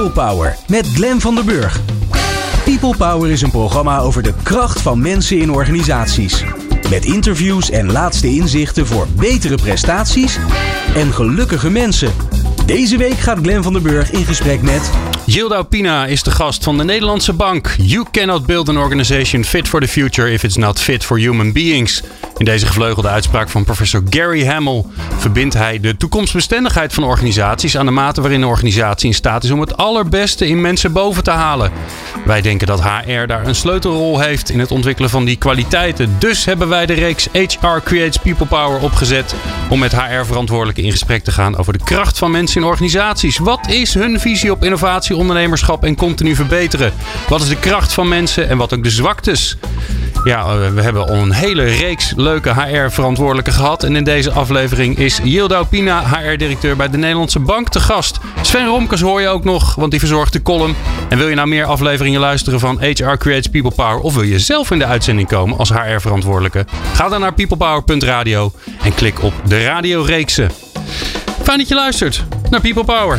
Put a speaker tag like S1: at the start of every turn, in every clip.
S1: People Power met Glen van der Burg. People Power is een programma over de kracht van mensen in organisaties. Met interviews en laatste inzichten voor betere prestaties en gelukkige mensen. Deze week gaat Glen van der Burg in gesprek met.
S2: Gilda Opina is de gast van de Nederlandse Bank. You cannot build an organization fit for the future if it's not fit for human beings. In deze gevleugelde uitspraak van professor Gary Hamel verbindt hij de toekomstbestendigheid van organisaties aan de mate waarin een organisatie in staat is om het allerbeste in mensen boven te halen. Wij denken dat HR daar een sleutelrol heeft in het ontwikkelen van die kwaliteiten. Dus hebben wij de reeks HR Creates People Power opgezet om met HR-verantwoordelijken in gesprek te gaan over de kracht van mensen in organisaties. Wat is hun visie op innovatie, ondernemerschap en continu verbeteren? Wat is de kracht van mensen en wat ook de zwaktes? Ja, eh, we hebben al een hele reeks leuke HR-verantwoordelijken gehad. En in deze aflevering is Yilda Opina, HR-directeur bij de Nederlandse Bank, te gast. Sven Romkes hoor je ook nog, want die verzorgt de column. En wil je nou meer afleveringen luisteren van HR Creates People Power... of wil je zelf in de uitzending komen als HR-verantwoordelijke? Ga dan naar peoplepower.radio en klik op de radioreeksen. Fijn dat je luistert naar People Power.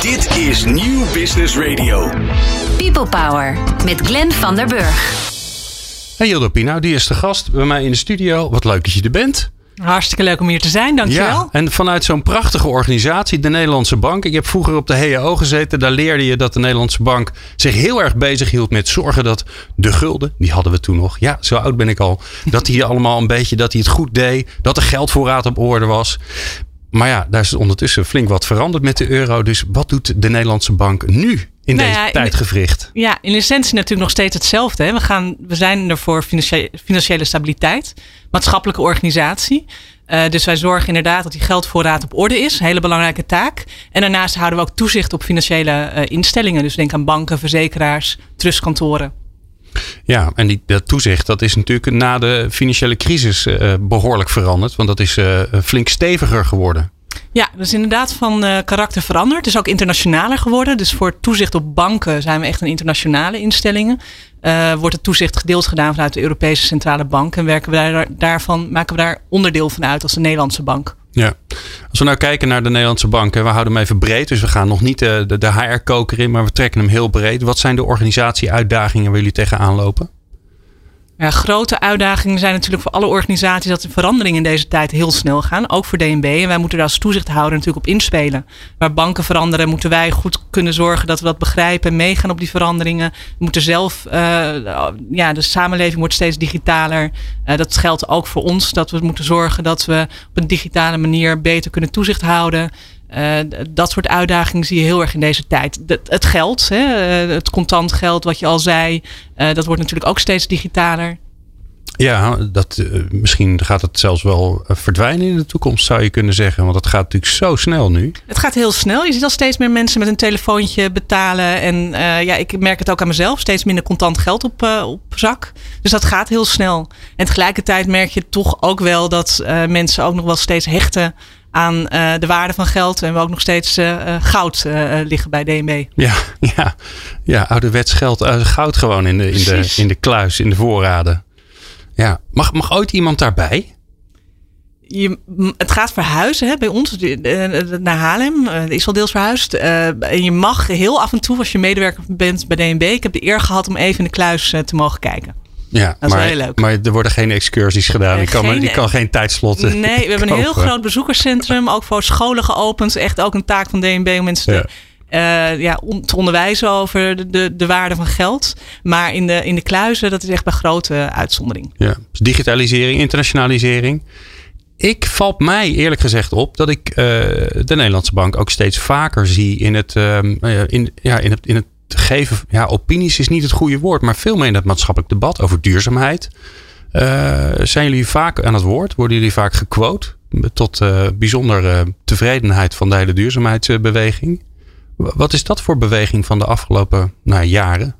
S1: Dit is Nieuw Business Radio.
S3: People Power met Glenn van der Burg.
S2: Hey Hilde Pino, die is de gast bij mij in de studio. Wat leuk dat je er bent.
S4: Hartstikke leuk om hier te zijn, dankjewel.
S2: Ja, en vanuit zo'n prachtige organisatie, de Nederlandse Bank. Ik heb vroeger op de HEO gezeten. Daar leerde je dat de Nederlandse Bank zich heel erg bezig hield met zorgen dat de gulden, die hadden we toen nog. Ja, zo oud ben ik al. Dat hij allemaal een beetje, dat hij het goed deed. Dat de geldvoorraad op orde was. Maar ja, daar is ondertussen flink wat veranderd met de euro. Dus wat doet de Nederlandse bank nu in
S4: Nou
S2: deze
S4: ja, in-? Ja, in essentie natuurlijk nog steeds hetzelfde. Hè. We, gaan, we zijn er voor financiële, financiële stabiliteit, maatschappelijke organisatie. Eh, dus wij zorgen inderdaad dat die geldvoorraad op orde is. Een hele belangrijke taak. En daarnaast houden we ook toezicht op financiële eh, instellingen. Dus denk aan banken, verzekeraars, trustkantoren.
S2: Ja, en die, dat toezicht, dat is natuurlijk na de financiële crisis eh, behoorlijk veranderd. Want dat is eh, flink steviger geworden.
S4: Ja, dat is inderdaad van eh, karakter veranderd. Het is ook internationaler geworden. Dus voor toezicht op banken zijn we echt een internationale instellingen. Wordt het toezicht gedeeld gedaan vanuit de Europese Centrale Bank. En werken we daar, daarvan, maken we daar onderdeel van uit als de Nederlandse bank.
S2: Ja. Als we nou kijken naar de Nederlandse bank, hè, we houden hem even breed. Dus we gaan nog niet de, de, de HR-koker in, maar we trekken hem heel breed. Wat zijn de organisatieuitdagingen waar jullie tegenaan lopen?
S4: Ja, grote uitdagingen zijn natuurlijk voor alle organisaties dat de veranderingen in deze tijd heel snel gaan. Ook voor DNB. En wij moeten daar als toezichthouder natuurlijk op inspelen. Waar banken veranderen, moeten wij goed kunnen zorgen dat we dat begrijpen en meegaan op die veranderingen. We moeten zelf, eh, ja, de samenleving wordt steeds digitaler. Eh, dat geldt ook voor ons, dat we moeten zorgen dat we op een digitale manier beter kunnen toezicht houden. Eh, dat soort uitdagingen zie je heel erg in deze tijd. De- het geld, hè, eh, het contant geld, wat je al zei, eh, dat wordt natuurlijk ook steeds digitaler.
S2: Ja, dat, misschien gaat het zelfs wel verdwijnen in de toekomst, zou je kunnen zeggen. Want dat gaat natuurlijk zo snel nu.
S4: Het gaat heel snel. Je ziet al steeds meer mensen met een telefoontje betalen. En ja, ik merk het ook aan mezelf. Steeds minder contant geld op, op zak. Dus dat gaat heel snel. En tegelijkertijd merk je toch ook wel dat mensen ook nog wel steeds hechten aan eh, de waarde van geld. En we ook nog steeds eh, eh, goud liggen bij DNB.
S2: Ja, ja, ja ouderwets geld, goud gewoon in de, in, de, in de kluis, in de voorraden. Ja, mag, mag ooit iemand daarbij?
S4: Je, het gaat verhuizen hè, bij ons naar Haarlem. Is al deels verhuisd. En je mag heel af en toe, als je medewerker bent bij DNB. Ik heb de eer gehad om even in de kluis te mogen kijken.
S2: Ja,
S4: Dat is
S2: maar,
S4: wel heel leuk.
S2: maar er worden geen excursies gedaan. Ik, kan,
S4: geen-
S2: ik kan geen tijdslotten.
S4: Nee, we hebben een heel groot bezoekerscentrum. Ook voor scholen geopend. Echt ook een taak van DNB om mensen
S2: Ja.
S4: te, eh, ja, on- te onderwijzen over de, de, de waarde van geld. Maar in de, in de kluizen, dat is echt bij grote uitzondering.
S2: Ja, dus digitalisering, internationalisering. Ik valt mij eerlijk gezegd op dat ik eh, de Nederlandse bank ook steeds vaker zie in het, ehm, eh, in, ja, in het, in het geven. Ja, opinies is niet het goede woord, maar veel meer in het maatschappelijk debat over duurzaamheid. Eh, zijn jullie vaak aan het woord? Worden jullie vaak gequote? Tot eh bijzondere tevredenheid van de hele duurzaamheidsbeweging. Wa- Wat is dat voor beweging van de afgelopen nou, jaren?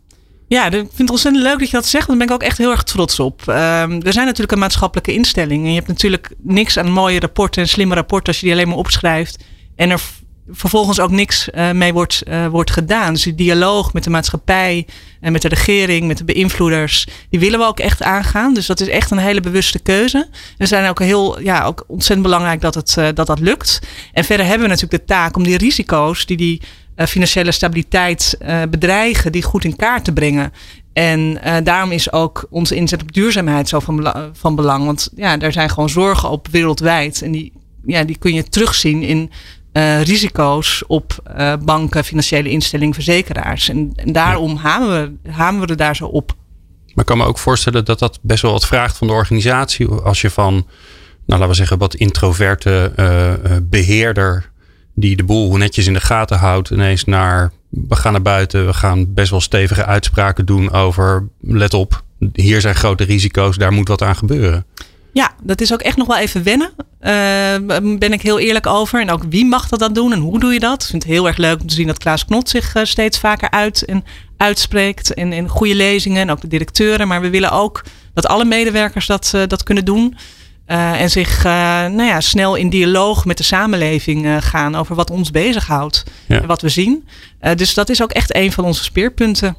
S4: Ja, ik vind het ontzettend leuk dat je dat zegt. Daar ben ik ook echt heel erg trots op. Ehm, we zijn natuurlijk een maatschappelijke instelling. En je hebt natuurlijk niks aan mooie rapporten en slimme rapporten als je die alleen maar opschrijft. En er vervolgens ook niks eh, mee wordt, eh, wordt gedaan. Dus die dialoog met de maatschappij en met de regering, met de beïnvloeders, die willen we ook echt aangaan. Dus dat is echt een hele bewuste keuze. We zijn ook heel, ja, ook ontzettend belangrijk dat het, eh, dat, dat lukt. En verder hebben we natuurlijk de taak om die risico's die die financiële stabiliteit bedreigen, die goed in kaart te brengen. En daarom is ook onze inzet op duurzaamheid zo van, van belang. Want ja, daar zijn gewoon zorgen op wereldwijd. En die, ja, die kun je terugzien in risico's op banken, financiële instellingen, verzekeraars. En, en daarom ja. hamen, we, hamen we er daar zo op.
S2: Maar ik kan me ook voorstellen dat dat best wel wat vraagt van de organisatie. Als je van, nou laten we zeggen, wat introverte uh, beheerder. die de boel netjes in de gaten houdt. ineens naar. we gaan naar buiten, we gaan best wel stevige uitspraken doen over. let op, hier zijn grote risico's, daar moet wat aan gebeuren.
S4: Ja, dat is ook echt nog wel even wennen. Uh, ben ik heel eerlijk over. En ook wie mag dat dan doen en hoe doe je dat? Ik vind het heel erg leuk om te zien dat Klaas Knot zich steeds vaker uit en uitspreekt in, in goede lezingen en ook de directeuren. Maar we willen ook dat alle medewerkers dat, uh, dat kunnen doen. En zich nou ja, snel in dialoog met de samenleving gaan over wat ons bezighoudt ja. en wat we zien. dus dat is ook echt een van onze speerpunten.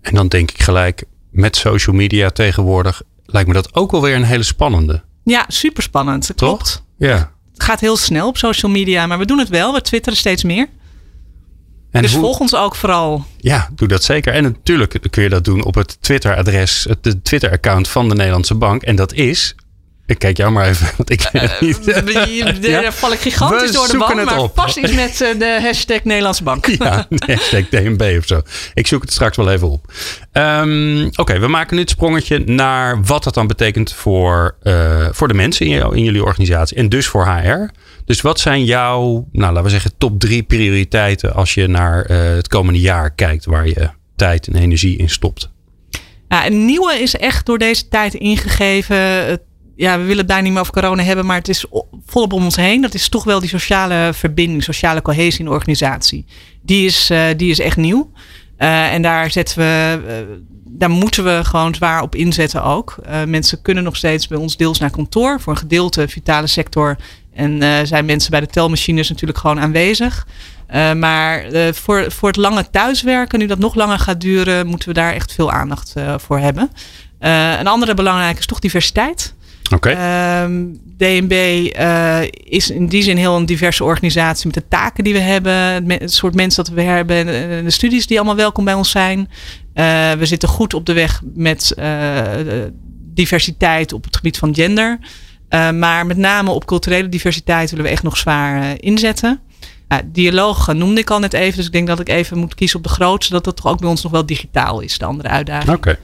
S2: En dan denk ik gelijk, met social media tegenwoordig lijkt me dat ook wel weer een hele spannende.
S4: Ja, super spannend. Klopt.
S2: Ja.
S4: Het gaat heel snel op social media, maar we doen het wel. We twitteren steeds meer. En dus hoe... volg ons ook vooral.
S2: Ja, doe dat zeker. En natuurlijk kun je dat doen op het Twitter-adres, het Twitter-account van de Nederlandse Bank. En dat is ik kijk jou maar even, want ik weet het niet.
S4: Uh, ja? val ik gigantisch we door de bank, maar op. pas iets met uh, de hashtag Nederlandse Bank.
S2: Ja, hashtag DNB of zo. Ik zoek het straks wel even op. Um, Oké, okay, we maken nu het sprongetje naar wat dat dan betekent voor, uh, voor de mensen in, jou, in jullie organisatie. En dus voor HR. Dus wat zijn jouw, nou laten we zeggen, top drie prioriteiten als je naar het komende jaar kijkt waar je tijd en energie in stopt?
S4: Ja, een nieuwe is echt door deze tijd ingegeven. Het ja, we willen het daar niet meer over corona hebben, maar het is volop om ons heen. Dat is toch wel die sociale verbinding, sociale cohesie in de organisatie. Die is, uh, die is echt nieuw. Uh, en daar zetten we, uh, daar moeten we gewoon zwaar op inzetten ook. mensen kunnen nog steeds bij ons deels naar kantoor voor een gedeelte vitale sector. En zijn mensen bij de telmachines natuurlijk gewoon aanwezig. maar voor, voor het lange thuiswerken, nu dat nog langer gaat duren, moeten we daar echt veel aandacht voor hebben. een andere belangrijke is toch diversiteit.
S2: Okay.
S4: Um, ehm, DNB uh, is in die zin heel een diverse organisatie met de taken die we hebben, het soort mensen dat we hebben, de studies die allemaal welkom bij ons zijn. Uh, we zitten goed op de weg met uh, diversiteit op het gebied van gender. maar met name op culturele diversiteit willen we echt nog zwaar inzetten. dialoog noemde ik al net even, dus ik denk dat ik even moet kiezen op de grootste, dat dat toch ook bij ons nog wel digitaal is, de andere uitdaging.
S2: Oké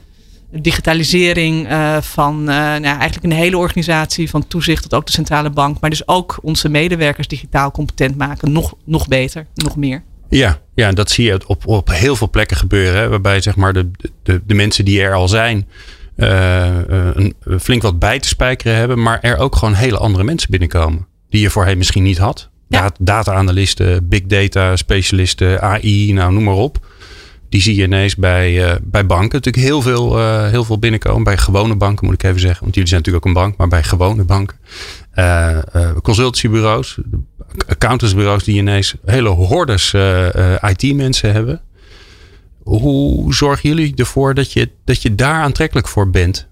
S4: digitalisering uh, van uh, nou, eigenlijk een hele organisatie, van toezicht tot ook de centrale bank, maar dus ook onze medewerkers digitaal competent maken, nog, nog beter, nog meer.
S2: Ja, ja, dat zie je op, op heel veel plekken gebeuren, hè, waarbij zeg maar de, de, de mensen die er al zijn, uh, een, flink wat bij te spijkeren hebben, maar er ook gewoon hele andere mensen binnenkomen, die je voorheen misschien niet had. Ja. Data-analisten, big data specialisten, AI, nou noem maar op die zie je ineens bij, uh, bij banken. Natuurlijk heel veel, uh, heel veel binnenkomen. Bij gewone banken moet ik even zeggen. Want jullie zijn natuurlijk ook een bank, maar bij gewone banken. Uh, consultancybureaus, accountantsbureaus die ineens hele hordes IT-mensen hebben. Hoe zorgen jullie ervoor dat je, dat je daar aantrekkelijk voor bent?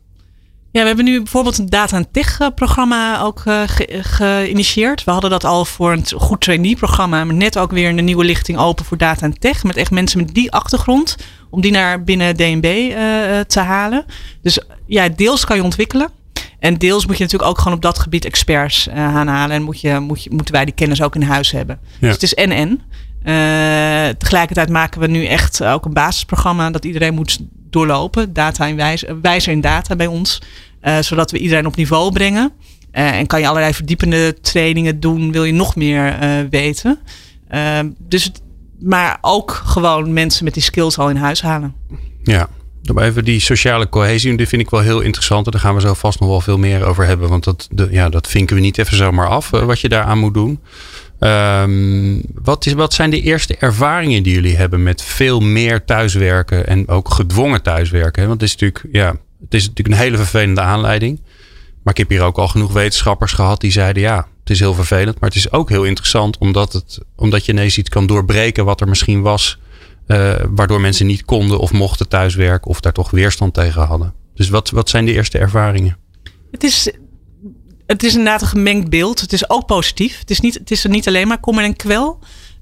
S4: Ja, we hebben nu bijvoorbeeld een data en tech eh, programma ook uh, geïnitieerd. We hadden dat al voor een goed trainee programma, maar net ook weer een nieuwe lichting open voor data en tech. Met echt mensen met die achtergrond, om die naar binnen DNB uh, eh, te halen. Dus ja, deels kan je ontwikkelen. En deels moet je natuurlijk ook gewoon op dat gebied experts aanhalen. En moet je, moet je, moeten wij die kennis ook in huis hebben. Ja. Dus het is en-en. tegelijkertijd maken we nu echt ook een basisprogramma dat iedereen moet doorlopen. Data in wijzer, in data bij ons. Uh, zodat we iedereen op niveau brengen. Uh, en kan je allerlei verdiepende trainingen doen, wil je nog meer uh, weten. dus het, maar ook gewoon mensen met die skills al in huis halen.
S2: Ja, dan even die sociale cohesie, die vind ik wel heel interessant. En daar gaan we zo vast nog wel veel meer over hebben. Want dat, de, ja, dat vinken we niet even zomaar af, wat je daaraan moet doen. Um, wat, is, wat zijn de eerste ervaringen die jullie hebben met veel meer thuiswerken en ook gedwongen thuiswerken? Want het is natuurlijk, ja, het is natuurlijk een hele vervelende aanleiding. Maar ik heb hier ook al genoeg wetenschappers gehad die zeiden ja, het is heel vervelend, maar het is ook heel interessant omdat, het, omdat je ineens iets kan doorbreken wat er misschien was, uh, waardoor mensen niet konden of mochten thuiswerken of daar toch weerstand tegen hadden. Dus wat, wat zijn de eerste ervaringen?
S4: Het is het is inderdaad een gemengd beeld. Het is ook positief. Het is, niet, het is er niet alleen maar kommer en kwel.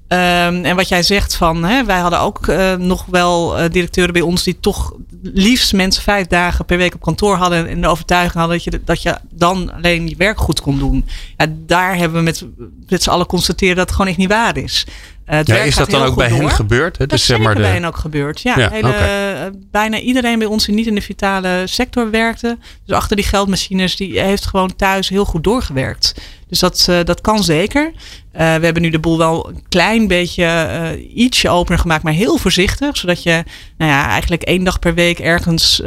S4: Ehm, en wat jij zegt van, hè, wij hadden ook uh, nog wel uh, directeuren bij ons die toch liefst mensen vijf dagen per week op kantoor hadden en de overtuiging hadden dat je, dat je dan alleen je werk goed kon doen. Ja, daar hebben we met, met z'n allen constateren dat het gewoon echt niet waar is.
S2: Uh, ja, is dat dan ook bij door. hen gebeurd?
S4: Hè?
S2: Dat
S4: is zeg maar de... bij hen ook gebeurd. Ja, ja hele, okay. bijna iedereen bij ons die niet in de vitale sector werkte, dus achter die geldmachines, die heeft gewoon thuis heel goed doorgewerkt. Dus dat, uh, dat kan zeker. Uh, we hebben nu de boel wel een klein beetje uh, ietsje opener gemaakt, maar heel voorzichtig. Zodat je nou ja, eigenlijk één dag per week ergens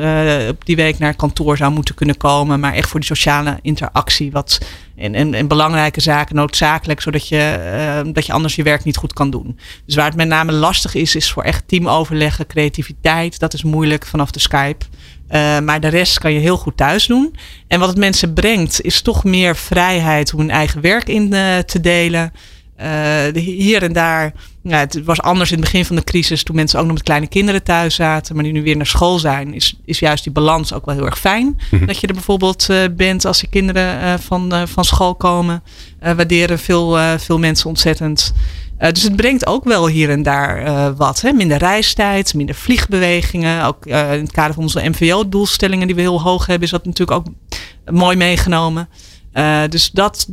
S4: op die week naar kantoor zou moeten kunnen komen. Maar echt voor die sociale interactie. Wat, en, en, belangrijke zaken noodzakelijk, zodat je, dat je anders je werk niet goed kan doen. Dus waar het met name lastig is, is voor echt teamoverleggen, creativiteit. Dat is moeilijk vanaf de Skype. Uh, maar de rest kan je heel goed thuis doen. En wat het mensen brengt, is toch meer vrijheid om hun eigen werk in uh, te delen. Uh, hier en daar. Ja, het was anders in het begin van de crisis, toen mensen ook nog met kleine kinderen thuis zaten. Maar die nu weer naar school zijn, is, is juist die balans ook wel heel erg fijn. Mm -hmm. Dat je er bijvoorbeeld bent als je kinderen van, van school komen. waarderen veel, veel mensen ontzettend. Dus het brengt ook wel hier en daar wat. Hè? Minder reistijd, minder vliegbewegingen. Ook in het kader van onze MVO-doelstellingen die we heel hoog hebben, is dat natuurlijk ook mooi meegenomen. dus dat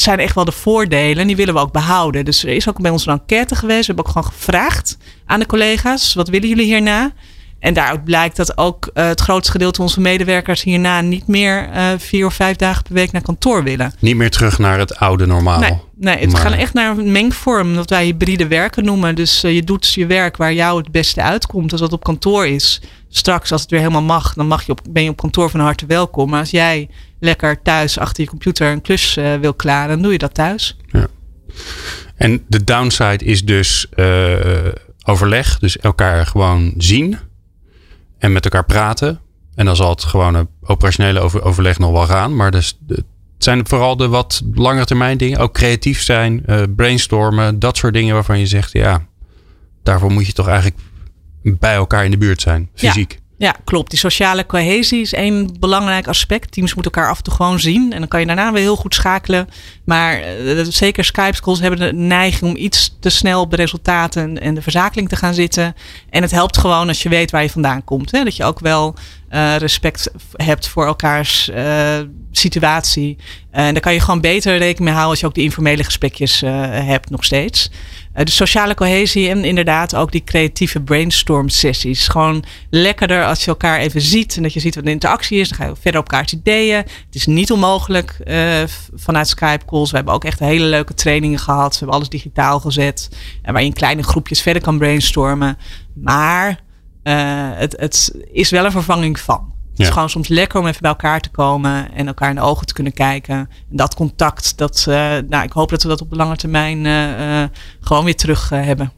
S4: zijn echt wel de voordelen en die willen we ook behouden. Dus er is ook bij ons een enquête geweest. We hebben ook gewoon gevraagd aan de collega's: wat willen jullie hierna? En daaruit blijkt dat ook uh, het grootste gedeelte van onze medewerkers hierna niet meer uh, vier of vijf dagen per week naar kantoor willen.
S2: Niet meer terug naar het oude normaal.
S4: Nee, nee het maar... gaan echt naar een mengvorm, wat wij hybride werken noemen. Dus uh, je doet je werk waar jou het beste uitkomt, als dat op kantoor is. Straks, als het weer helemaal mag, dan mag je op, ben je op kantoor van harte welkom. Maar als jij lekker thuis achter je computer een klus wil klaren, dan doe je dat thuis.
S2: Ja. En de downside is dus overleg, dus elkaar gewoon zien en met elkaar praten. En dan zal het gewone operationele over, overleg nog wel gaan. Maar dus, het zijn vooral de wat langere termijn dingen. Ook creatief zijn, uh, brainstormen, dat soort dingen waarvan je zegt, ja, daarvoor moet je toch eigenlijk bij elkaar in de buurt zijn, fysiek.
S4: Ja, klopt. Die sociale cohesie is één belangrijk aspect. Teams moeten elkaar af en toe gewoon zien. En dan kan je daarna weer heel goed schakelen. Maar uh, zeker Skype calls hebben de neiging om iets te snel op de resultaten en de verzakeling te gaan zitten. En het helpt gewoon als je weet waar je vandaan komt. Hè? Dat je ook wel uh, respect hebt voor elkaars uh, situatie. En daar kan je gewoon beter rekening mee houden als je ook die informele gesprekjes hebt nog steeds. De sociale cohesie en inderdaad ook die creatieve brainstorm sessies. Gewoon lekkerder als je elkaar even ziet en dat je ziet wat de interactie is. Dan ga je verder op elkaars ideeën. Het is niet onmogelijk vanuit Skype calls. We hebben ook echt hele leuke trainingen gehad. We hebben alles digitaal gezet. En waar je in kleine groepjes verder kan brainstormen. Maar het, het is wel een vervanging van. Het is gewoon soms lekker om even bij elkaar te komen en elkaar in de ogen te kunnen kijken. En dat contact, dat, uh, nou, ik hoop dat we dat op de lange termijn uh, gewoon weer terug hebben.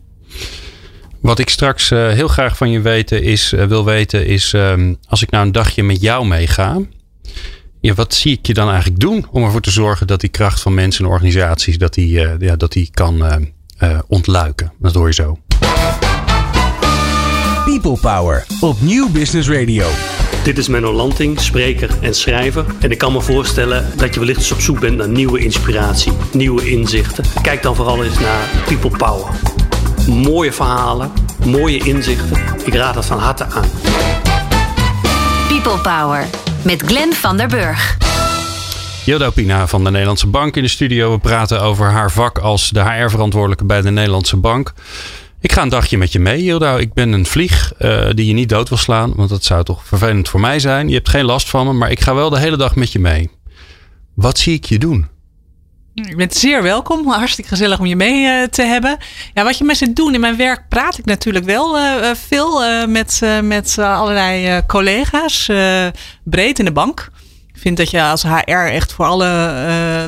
S2: Wat ik straks heel graag van je weten is, wil weten is, um, als ik nou een dagje met jou meega, ja, wat zie ik je dan eigenlijk doen om ervoor te zorgen dat die kracht van mensen en organisaties dat die, ja, dat die kan ontluiken? Dat hoor je zo.
S1: People Power op Nieuw Business Radio.
S5: Dit is Menno Lanting, spreker en schrijver. En ik kan me voorstellen dat je wellicht eens op zoek bent naar nieuwe inspiratie, nieuwe inzichten. Kijk dan vooral eens naar People Power. Mooie verhalen, mooie inzichten. Ik raad het van harte aan.
S3: People Power met Glenn van der Burg.
S2: Jilda Pina van de Nederlandse Bank in de studio. We praten over haar vak als de HR-verantwoordelijke bij de Nederlandse Bank. Ik ga een dagje met je mee, Hilda. Ik ben een vlieg uh, die je niet dood wil slaan. Want dat zou toch vervelend voor mij zijn. Je hebt geen last van me, maar ik ga wel de hele dag met je mee. Wat zie ik je doen?
S4: Je bent zeer welkom. Hartstikke gezellig om je mee uh, te hebben. Ja, wat je met ze doen in mijn werk praat ik natuurlijk wel uh, veel met, met allerlei collega's. breed in de bank. Ik vind dat je als HR echt voor alle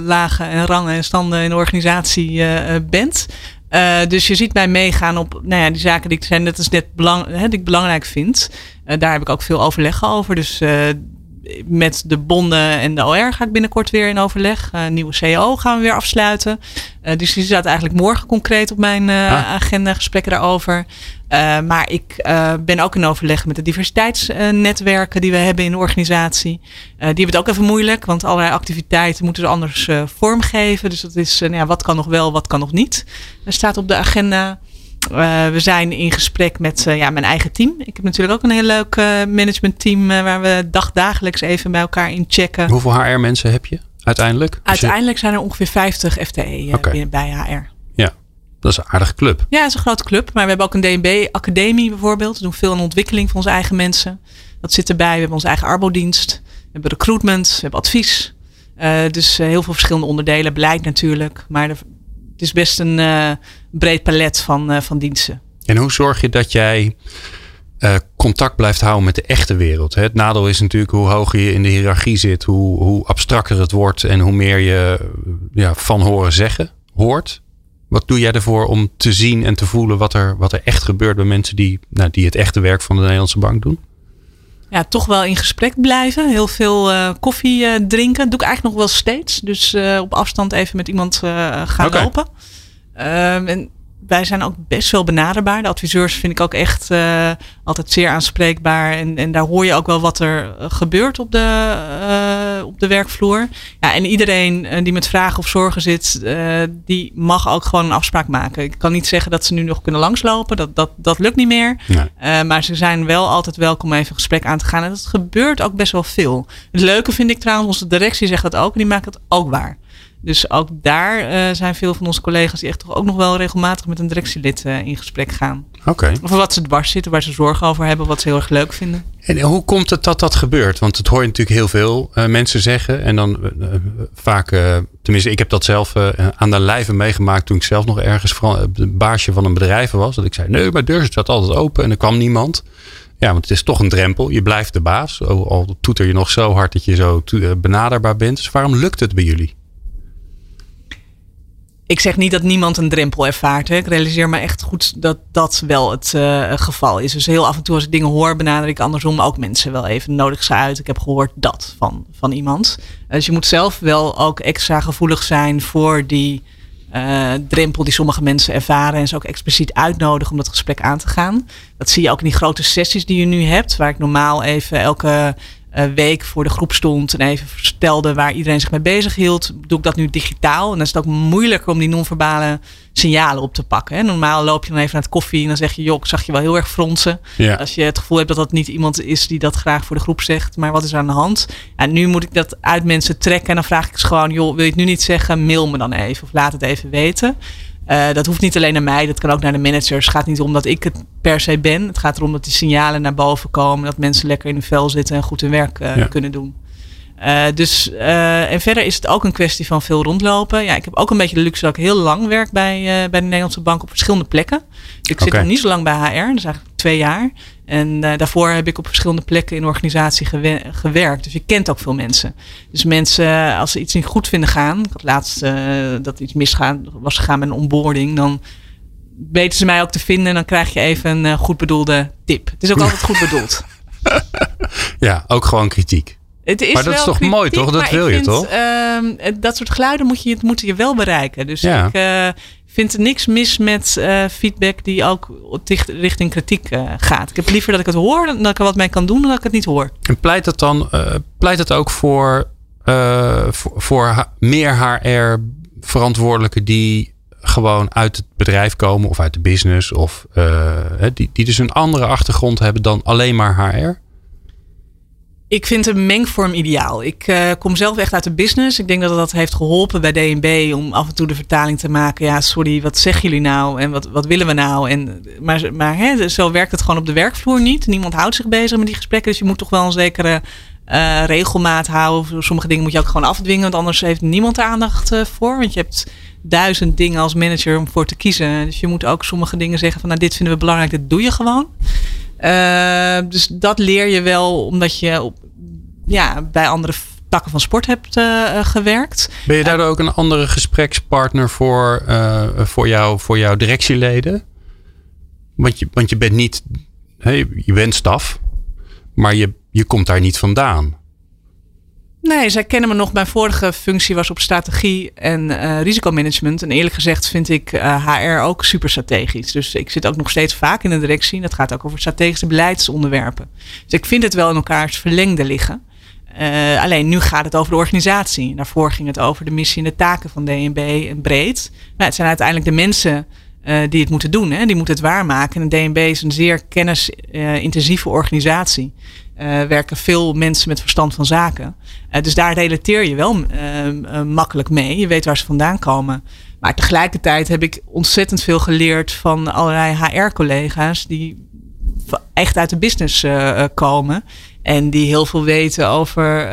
S4: lagen en rangen en standen in de organisatie bent. Uh, dus je ziet mij meegaan op nou ja, die zaken die ik zijn, dat is net belang, hè, die ik belangrijk vind. Uh, daar heb ik ook veel overleg over. Dus uh, met de bonden en de OR ga ik binnenkort weer in overleg. Nieuwe CEO gaan we weer afsluiten. Dus die staat eigenlijk morgen concreet op mijn uh, agenda, gesprekken daarover. Maar ik ben ook in overleg met de diversiteitsnetwerken die we hebben in de organisatie. die hebben het ook even moeilijk, want allerlei activiteiten moeten ze anders vormgeven. Dus dat is, nou ja, wat kan nog wel, wat kan nog niet. Dat staat op de agenda. We zijn in gesprek met ja, mijn eigen team. Ik heb natuurlijk ook een heel leuk managementteam waar we dagdagelijks even bij elkaar in checken.
S2: Hoeveel HR-mensen heb je uiteindelijk?
S4: Uiteindelijk zijn er ongeveer 50 FTE okay. binnen, bij HR.
S2: Dat is een aardige club.
S4: Ja, het is een grote club. Maar we hebben ook een DNB-academie bijvoorbeeld. We doen veel aan ontwikkeling van onze eigen mensen. Dat zit erbij. We hebben onze eigen arbodienst. We hebben recruitment. We hebben advies. dus heel veel verschillende onderdelen. Beleid natuurlijk. Maar de, het is best een uh, breed palet van, uh, van diensten.
S2: En hoe zorg je dat jij contact blijft houden met de echte wereld? Het nadeel is natuurlijk hoe hoger je in de hiërarchie zit, hoe, hoe abstracter het wordt en hoe meer je ja, van horen zeggen hoort. Wat doe jij ervoor om te zien en te voelen wat er, wat er echt gebeurt bij mensen die, nou, die het echte werk van de Nederlandse bank doen?
S4: ja, toch wel in gesprek blijven. Heel veel uh, koffie uh, drinken. Dat doe ik eigenlijk nog wel steeds. Dus uh, op afstand even met iemand gaan okay. lopen. Um, en wij zijn ook best wel benaderbaar. De adviseurs vind ik ook echt uh, altijd zeer aanspreekbaar. En, en daar hoor je ook wel wat er eh, gebeurt op de, uh, op de werkvloer. Ja, en iedereen die met vragen of zorgen zit, uh, die mag ook gewoon een afspraak maken. Ik kan niet zeggen dat ze nu nog kunnen langslopen. Dat, dat, dat lukt niet meer. Nee. maar ze zijn wel altijd welkom even een gesprek aan te gaan. En dat gebeurt ook best wel veel. Het leuke vind ik trouwens, onze directie zegt dat ook. En die maakt het ook waar. Dus ook daar uh, zijn veel van onze collega's die echt toch ook nog wel regelmatig met een directielid uh, in gesprek gaan.
S2: Oké. Okay.
S4: Over wat ze dwars zitten, waar ze zorgen over hebben, wat ze heel erg leuk vinden.
S2: En hoe komt het dat dat gebeurt? Want het hoor je natuurlijk heel veel uh, mensen zeggen. En dan vaak, tenminste, ik heb dat zelf aan de lijve meegemaakt toen ik zelf nog ergens baasje van een bedrijf was. Dat ik zei: nee, mijn deur staat altijd open en er kwam niemand. Ja, want het is toch een drempel. Je blijft de baas. Al toeter je nog zo hard dat je zo benaderbaar bent. Dus waarom lukt het bij jullie?
S4: Ik zeg niet dat niemand een drempel ervaart. Hè. Ik realiseer me echt goed dat dat wel het uh, geval is. Dus heel af en toe als ik dingen hoor, benader ik andersom ook mensen wel even. Nodig ze uit. Ik heb gehoord dat van, van iemand. Dus je moet zelf wel ook extra gevoelig zijn voor die uh, drempel die sommige mensen ervaren. En ze ook expliciet uitnodigen om dat gesprek aan te gaan. Dat zie je ook in die grote sessies die je nu hebt. Waar ik normaal even elke week voor de groep stond en even vertelde waar iedereen zich mee bezig hield, doe ik dat nu digitaal. En dan is het ook moeilijker om die non-verbale signalen op te pakken. Hè. Normaal loop je dan even naar het koffie en dan zeg je, joh, ik zag je wel heel erg fronsen. Ja. Als je het gevoel hebt dat dat niet iemand is die dat graag voor de groep zegt, maar wat is er aan de hand? En nu moet ik dat uit mensen trekken en dan vraag ik ze gewoon, joh, wil je het nu niet zeggen? Mail me dan even of laat het even weten. Uh, dat hoeft niet alleen naar mij, dat kan ook naar de managers. Het gaat niet om dat ik het per se ben. Het gaat erom dat die signalen naar boven komen. Dat mensen lekker in hun vel zitten en goed hun werk uh, ja. kunnen doen. Uh, dus, en verder is het ook een kwestie van veel rondlopen. Ja, ik heb ook een beetje de luxe dat ik heel lang werk bij, bij de Nederlandse Bank op verschillende plekken. Dus ik zit nog niet zo lang bij HR, dat is eigenlijk twee jaar. En uh, daarvoor heb ik op verschillende plekken in de organisatie gewerkt. Dus je kent ook veel mensen. Dus mensen, als ze iets niet goed vinden gaan. Ik had laatst uh, dat iets misgaan was gegaan met een onboarding. Dan weten ze mij ook te vinden. En dan krijg je even een uh, goed bedoelde tip. Het is ook altijd goed bedoeld.
S2: ja, ook gewoon kritiek.
S4: Het is
S2: maar dat is toch
S4: kritiek,
S2: mooi, toch? Dat wil je
S4: vind,
S2: toch?
S4: Uh, dat soort geluiden moet je, moeten je wel bereiken. Dus ja. ik uh, vind niks mis met uh, feedback die ook richting kritiek uh, gaat. Ik heb liever dat ik het hoor, dan dat ik er wat mee kan doen, dan dat ik het niet hoor.
S2: En pleit het dan pleit het ook voor, voor, voor meer HR-verantwoordelijken die gewoon uit het bedrijf komen of uit de business of die, die dus een andere achtergrond hebben dan alleen maar HR?
S4: Ik vind een mengvorm ideaal. Ik uh, kom zelf echt uit de business. Ik denk dat dat heeft geholpen bij DNB om af en toe de vertaling te maken. Ja, sorry, wat zeggen jullie nou? En wat, wat willen we nou? En, maar maar hè, zo werkt het gewoon op de werkvloer niet. Niemand houdt zich bezig met die gesprekken. Dus je moet toch wel een zekere uh, regelmaat houden. Sommige dingen moet je ook gewoon afdwingen. Want anders heeft niemand er aandacht uh, voor. Want je hebt duizend dingen als manager om voor te kiezen. Dus je moet ook sommige dingen zeggen van nou dit vinden we belangrijk. Dat doe je gewoon. Uh, dus dat leer je wel omdat je op, ja, bij andere takken van sport hebt uh, gewerkt.
S2: Ben je daardoor ook een andere gesprekspartner voor, voor, jou, voor jouw directieleden? Want je, want je bent niet, hey, je bent staf, maar je, je komt daar niet vandaan.
S4: Nee, zij kennen me nog. Mijn vorige functie was op strategie en uh, risicomanagement. En eerlijk gezegd vind ik HR ook super strategisch. Dus ik zit ook nog steeds vaak in de directie. En dat gaat ook over strategische beleidsonderwerpen. Dus ik vind het wel in elkaars verlengde liggen. Uh, alleen nu gaat het over de organisatie. Daarvoor ging het over de missie en de taken van DNB en breed. Maar het zijn uiteindelijk de mensen die het moeten doen. Hè? Die moeten het waarmaken. En DNB is een zeer kennisintensieve organisatie. Uh, werken veel mensen met verstand van zaken. dus daar relateer je wel makkelijk mee. Je weet waar ze vandaan komen. Maar tegelijkertijd heb ik ontzettend veel geleerd van allerlei HR-collega's die echt uit de business komen. En die heel veel weten over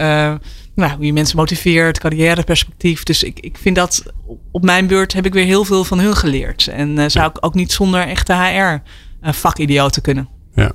S4: nou, hoe je mensen motiveert, carrièreperspectief. Dus ik, ik vind dat op mijn beurt heb ik weer heel veel van hun geleerd. En zou ik ook niet zonder echte HR-vakidioten kunnen.
S2: Ja.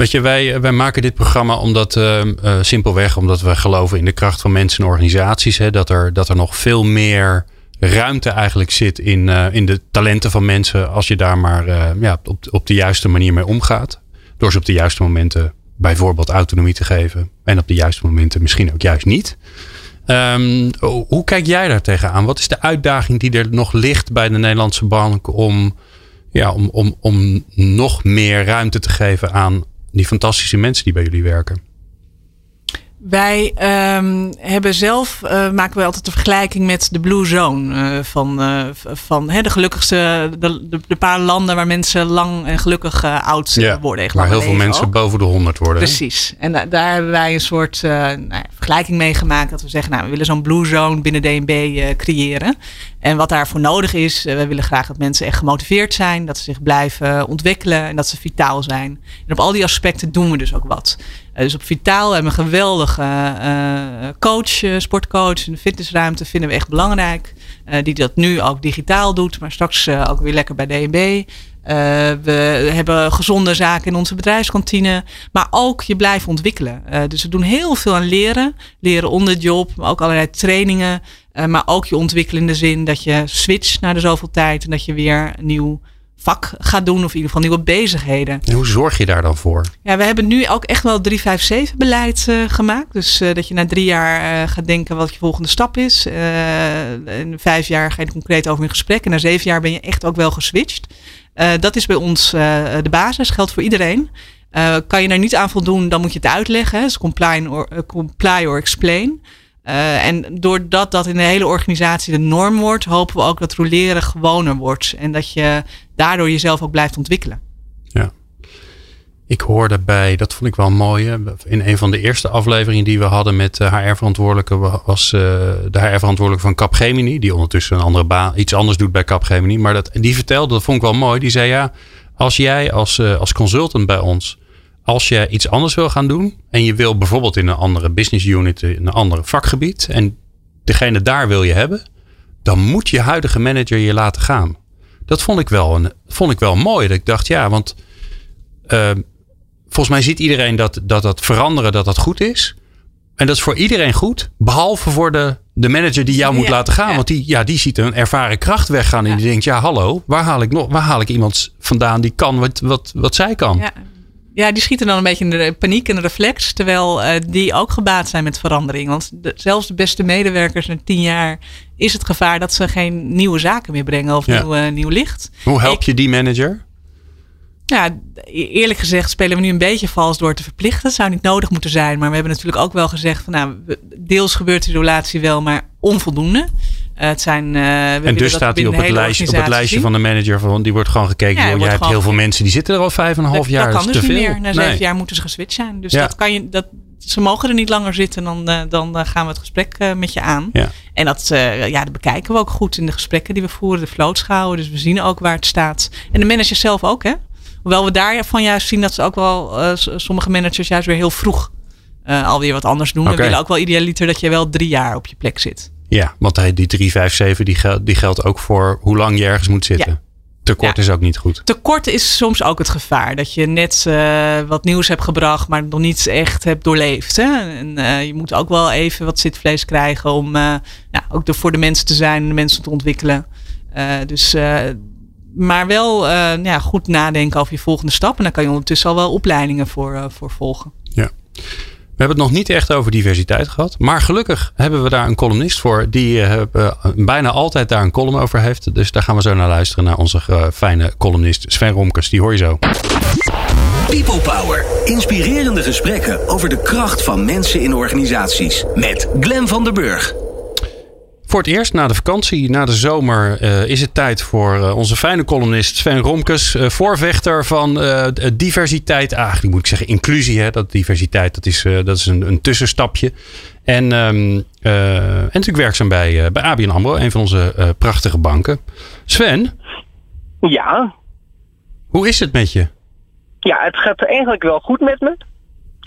S2: Weet je, wij, wij maken dit programma omdat uh, simpelweg omdat we geloven in de kracht van mensen en organisaties. Hè, dat, er, dat er nog veel meer ruimte eigenlijk zit in, in de talenten van mensen. Als je daar maar ja, op, op de juiste manier mee omgaat. Door ze op de juiste momenten bijvoorbeeld autonomie te geven. En op de juiste momenten misschien ook juist niet. Um, hoe kijk jij daar tegenaan? Wat is de uitdaging die er nog ligt bij de Nederlandse bank om, ja, om, om, om nog meer ruimte te geven aan die fantastische mensen die bij jullie werken?
S4: Wij um, hebben zelf, uh, maken we altijd de vergelijking met de Blue Zone. Uh, van uh, van hè, de gelukkigste, de, de, de, paar landen waar mensen lang en gelukkig oud worden.
S2: Waar heel veel mensen ook. boven de 100 worden.
S4: Precies. En da daar hebben wij een soort nou, vergelijking mee gemaakt. Dat we zeggen, nou, we willen zo'n Blue Zone binnen DNB creëren. En wat daarvoor nodig is, we willen graag dat mensen echt gemotiveerd zijn. Dat ze zich blijven ontwikkelen en dat ze vitaal zijn. En op al die aspecten doen we dus ook wat. Eh, dus op Vitaal hebben we een geweldige uh, coach, sportcoach. In de fitnessruimte vinden we echt belangrijk. die dat nu ook digitaal doet, maar straks ook weer lekker bij DNB. we hebben gezonde zaken in onze bedrijfskantine. Maar ook je blijft ontwikkelen. dus we doen heel veel aan leren. Leren onder de job, maar ook allerlei trainingen. maar ook je ontwikkelen in de zin dat je switcht naar de zoveel tijd. En dat je weer nieuw vak gaat doen. Of in ieder geval nieuwe bezigheden.
S2: En hoe zorg je daar dan voor?
S4: Ja, we hebben nu ook echt wel 357 beleid uh, gemaakt. Dus uh, dat je na drie jaar uh, gaat denken wat je volgende stap is. in vijf jaar ga je er concreet over in gesprek. En na zeven jaar ben je echt ook wel geswitcht. dat is bij ons de basis. Geldt voor iedereen. kan je daar niet aan voldoen, dan moet je het uitleggen. Dus comply or, comply or explain. Uh, en doordat dat in de hele organisatie de norm wordt, hopen we ook dat roleren gewoner wordt. En dat je daardoor jezelf ook blijft ontwikkelen.
S2: Ja. Ik hoorde bij, dat vond ik wel mooi. In een van de eerste afleveringen die we hadden met de HR-verantwoordelijke was uh, de HR-verantwoordelijke van Capgemini. Die ondertussen een andere baan, iets anders doet bij Capgemini. Maar dat, die vertelde, dat vond ik wel mooi. Die zei ja, als jij als, als consultant bij ons als je iets anders wil gaan doen en je wil bijvoorbeeld in een andere business unit, in een ander vakgebied en degene daar wil je hebben, dan moet je huidige manager je laten gaan. Dat vond ik wel, een, vond ik wel mooi. Dat ik dacht, ja, want uh, volgens mij ziet iedereen dat, dat dat veranderen dat dat goed is. En dat is voor iedereen goed, behalve voor de, de manager die jou moet laten gaan. Want die, ja, die ziet een ervaren kracht weggaan. En die denkt, ja, hallo, waar haal ik nog, waar haal ik iemand vandaan die kan wat, wat, wat zij kan?
S4: Ja, ja, die schieten dan een beetje in de paniek en de reflex. Terwijl uh, die ook gebaat zijn met verandering. Want de, zelfs de beste medewerkers na tien jaar is het gevaar dat ze geen nieuwe zaken meer brengen of nieuw, uh, nieuw licht.
S2: Hoe help je die manager?
S4: Ja, e-, eerlijk gezegd spelen we nu een beetje vals door te verplichten. Dat zou niet nodig moeten zijn. Maar we hebben natuurlijk ook wel gezegd van nou, deels gebeurt die relatie wel, maar onvoldoende. Uh, het zijn, uh,
S2: en dus staat hij op het, lijstje, op het lijstje van de manager. Van, die wordt gewoon gekeken. Ja, joh, jij hebt heel veel mensen die zitten er al vijf en een half jaar.
S4: Dat kan
S2: dus te
S4: niet
S2: veel.
S4: meer. Na zeven jaar moeten ze geswitcht zijn. Dus ja. dat kan je, dat, ze mogen er niet langer zitten. Dan, uh, dan gaan we het gesprek met je aan.
S2: Ja.
S4: En dat, ja, dat bekijken we ook goed in de gesprekken die we voeren. De floatschouwen. Dus we zien ook waar het staat. En de managers zelf ook. Hè? Hoewel we daarvan juist zien dat ze ook wel sommige managers juist weer heel vroeg alweer wat anders doen. Okay. We willen ook wel idealiter dat je wel drie jaar op je plek zit.
S2: Ja, want die 357 die, geldt, die geldt ook voor hoe lang je ergens moet zitten. Ja. Tekort ja. is ook niet goed.
S4: Tekort is soms ook het gevaar. Dat je net uh, wat nieuws hebt gebracht, maar nog niet echt hebt doorleefd. Hè? En uh, je moet ook wel even wat zitvlees krijgen om uh, ja, ook er voor de mensen te zijn en de mensen te ontwikkelen. dus, maar wel ja, goed nadenken over je volgende stap. En daar kan je ondertussen al wel opleidingen voor, voor volgen.
S2: Ja. We hebben het nog niet echt over diversiteit gehad. Maar gelukkig hebben we daar een columnist voor. Die uh, bijna altijd daar een column over heeft. Dus daar gaan we zo naar luisteren. Naar onze uh, fijne columnist Sven Romkes. Die hoor je zo.
S1: People Power. Inspirerende gesprekken over de kracht van mensen in organisaties. Met Glen van der Burg.
S2: Voor het eerst na de vakantie, na de zomer, uh, is het tijd voor uh, onze fijne columnist Sven Romkes. Uh, voorvechter van diversiteit. Eigenlijk moet ik zeggen inclusie. Hè? Dat diversiteit dat is, dat is een, een tussenstapje. En, um, en natuurlijk werkzaam bij, bij ABN AMRO. Een van onze prachtige banken. Sven?
S6: Ja?
S2: Hoe is het met je?
S6: Ja, het gaat eigenlijk wel goed met me.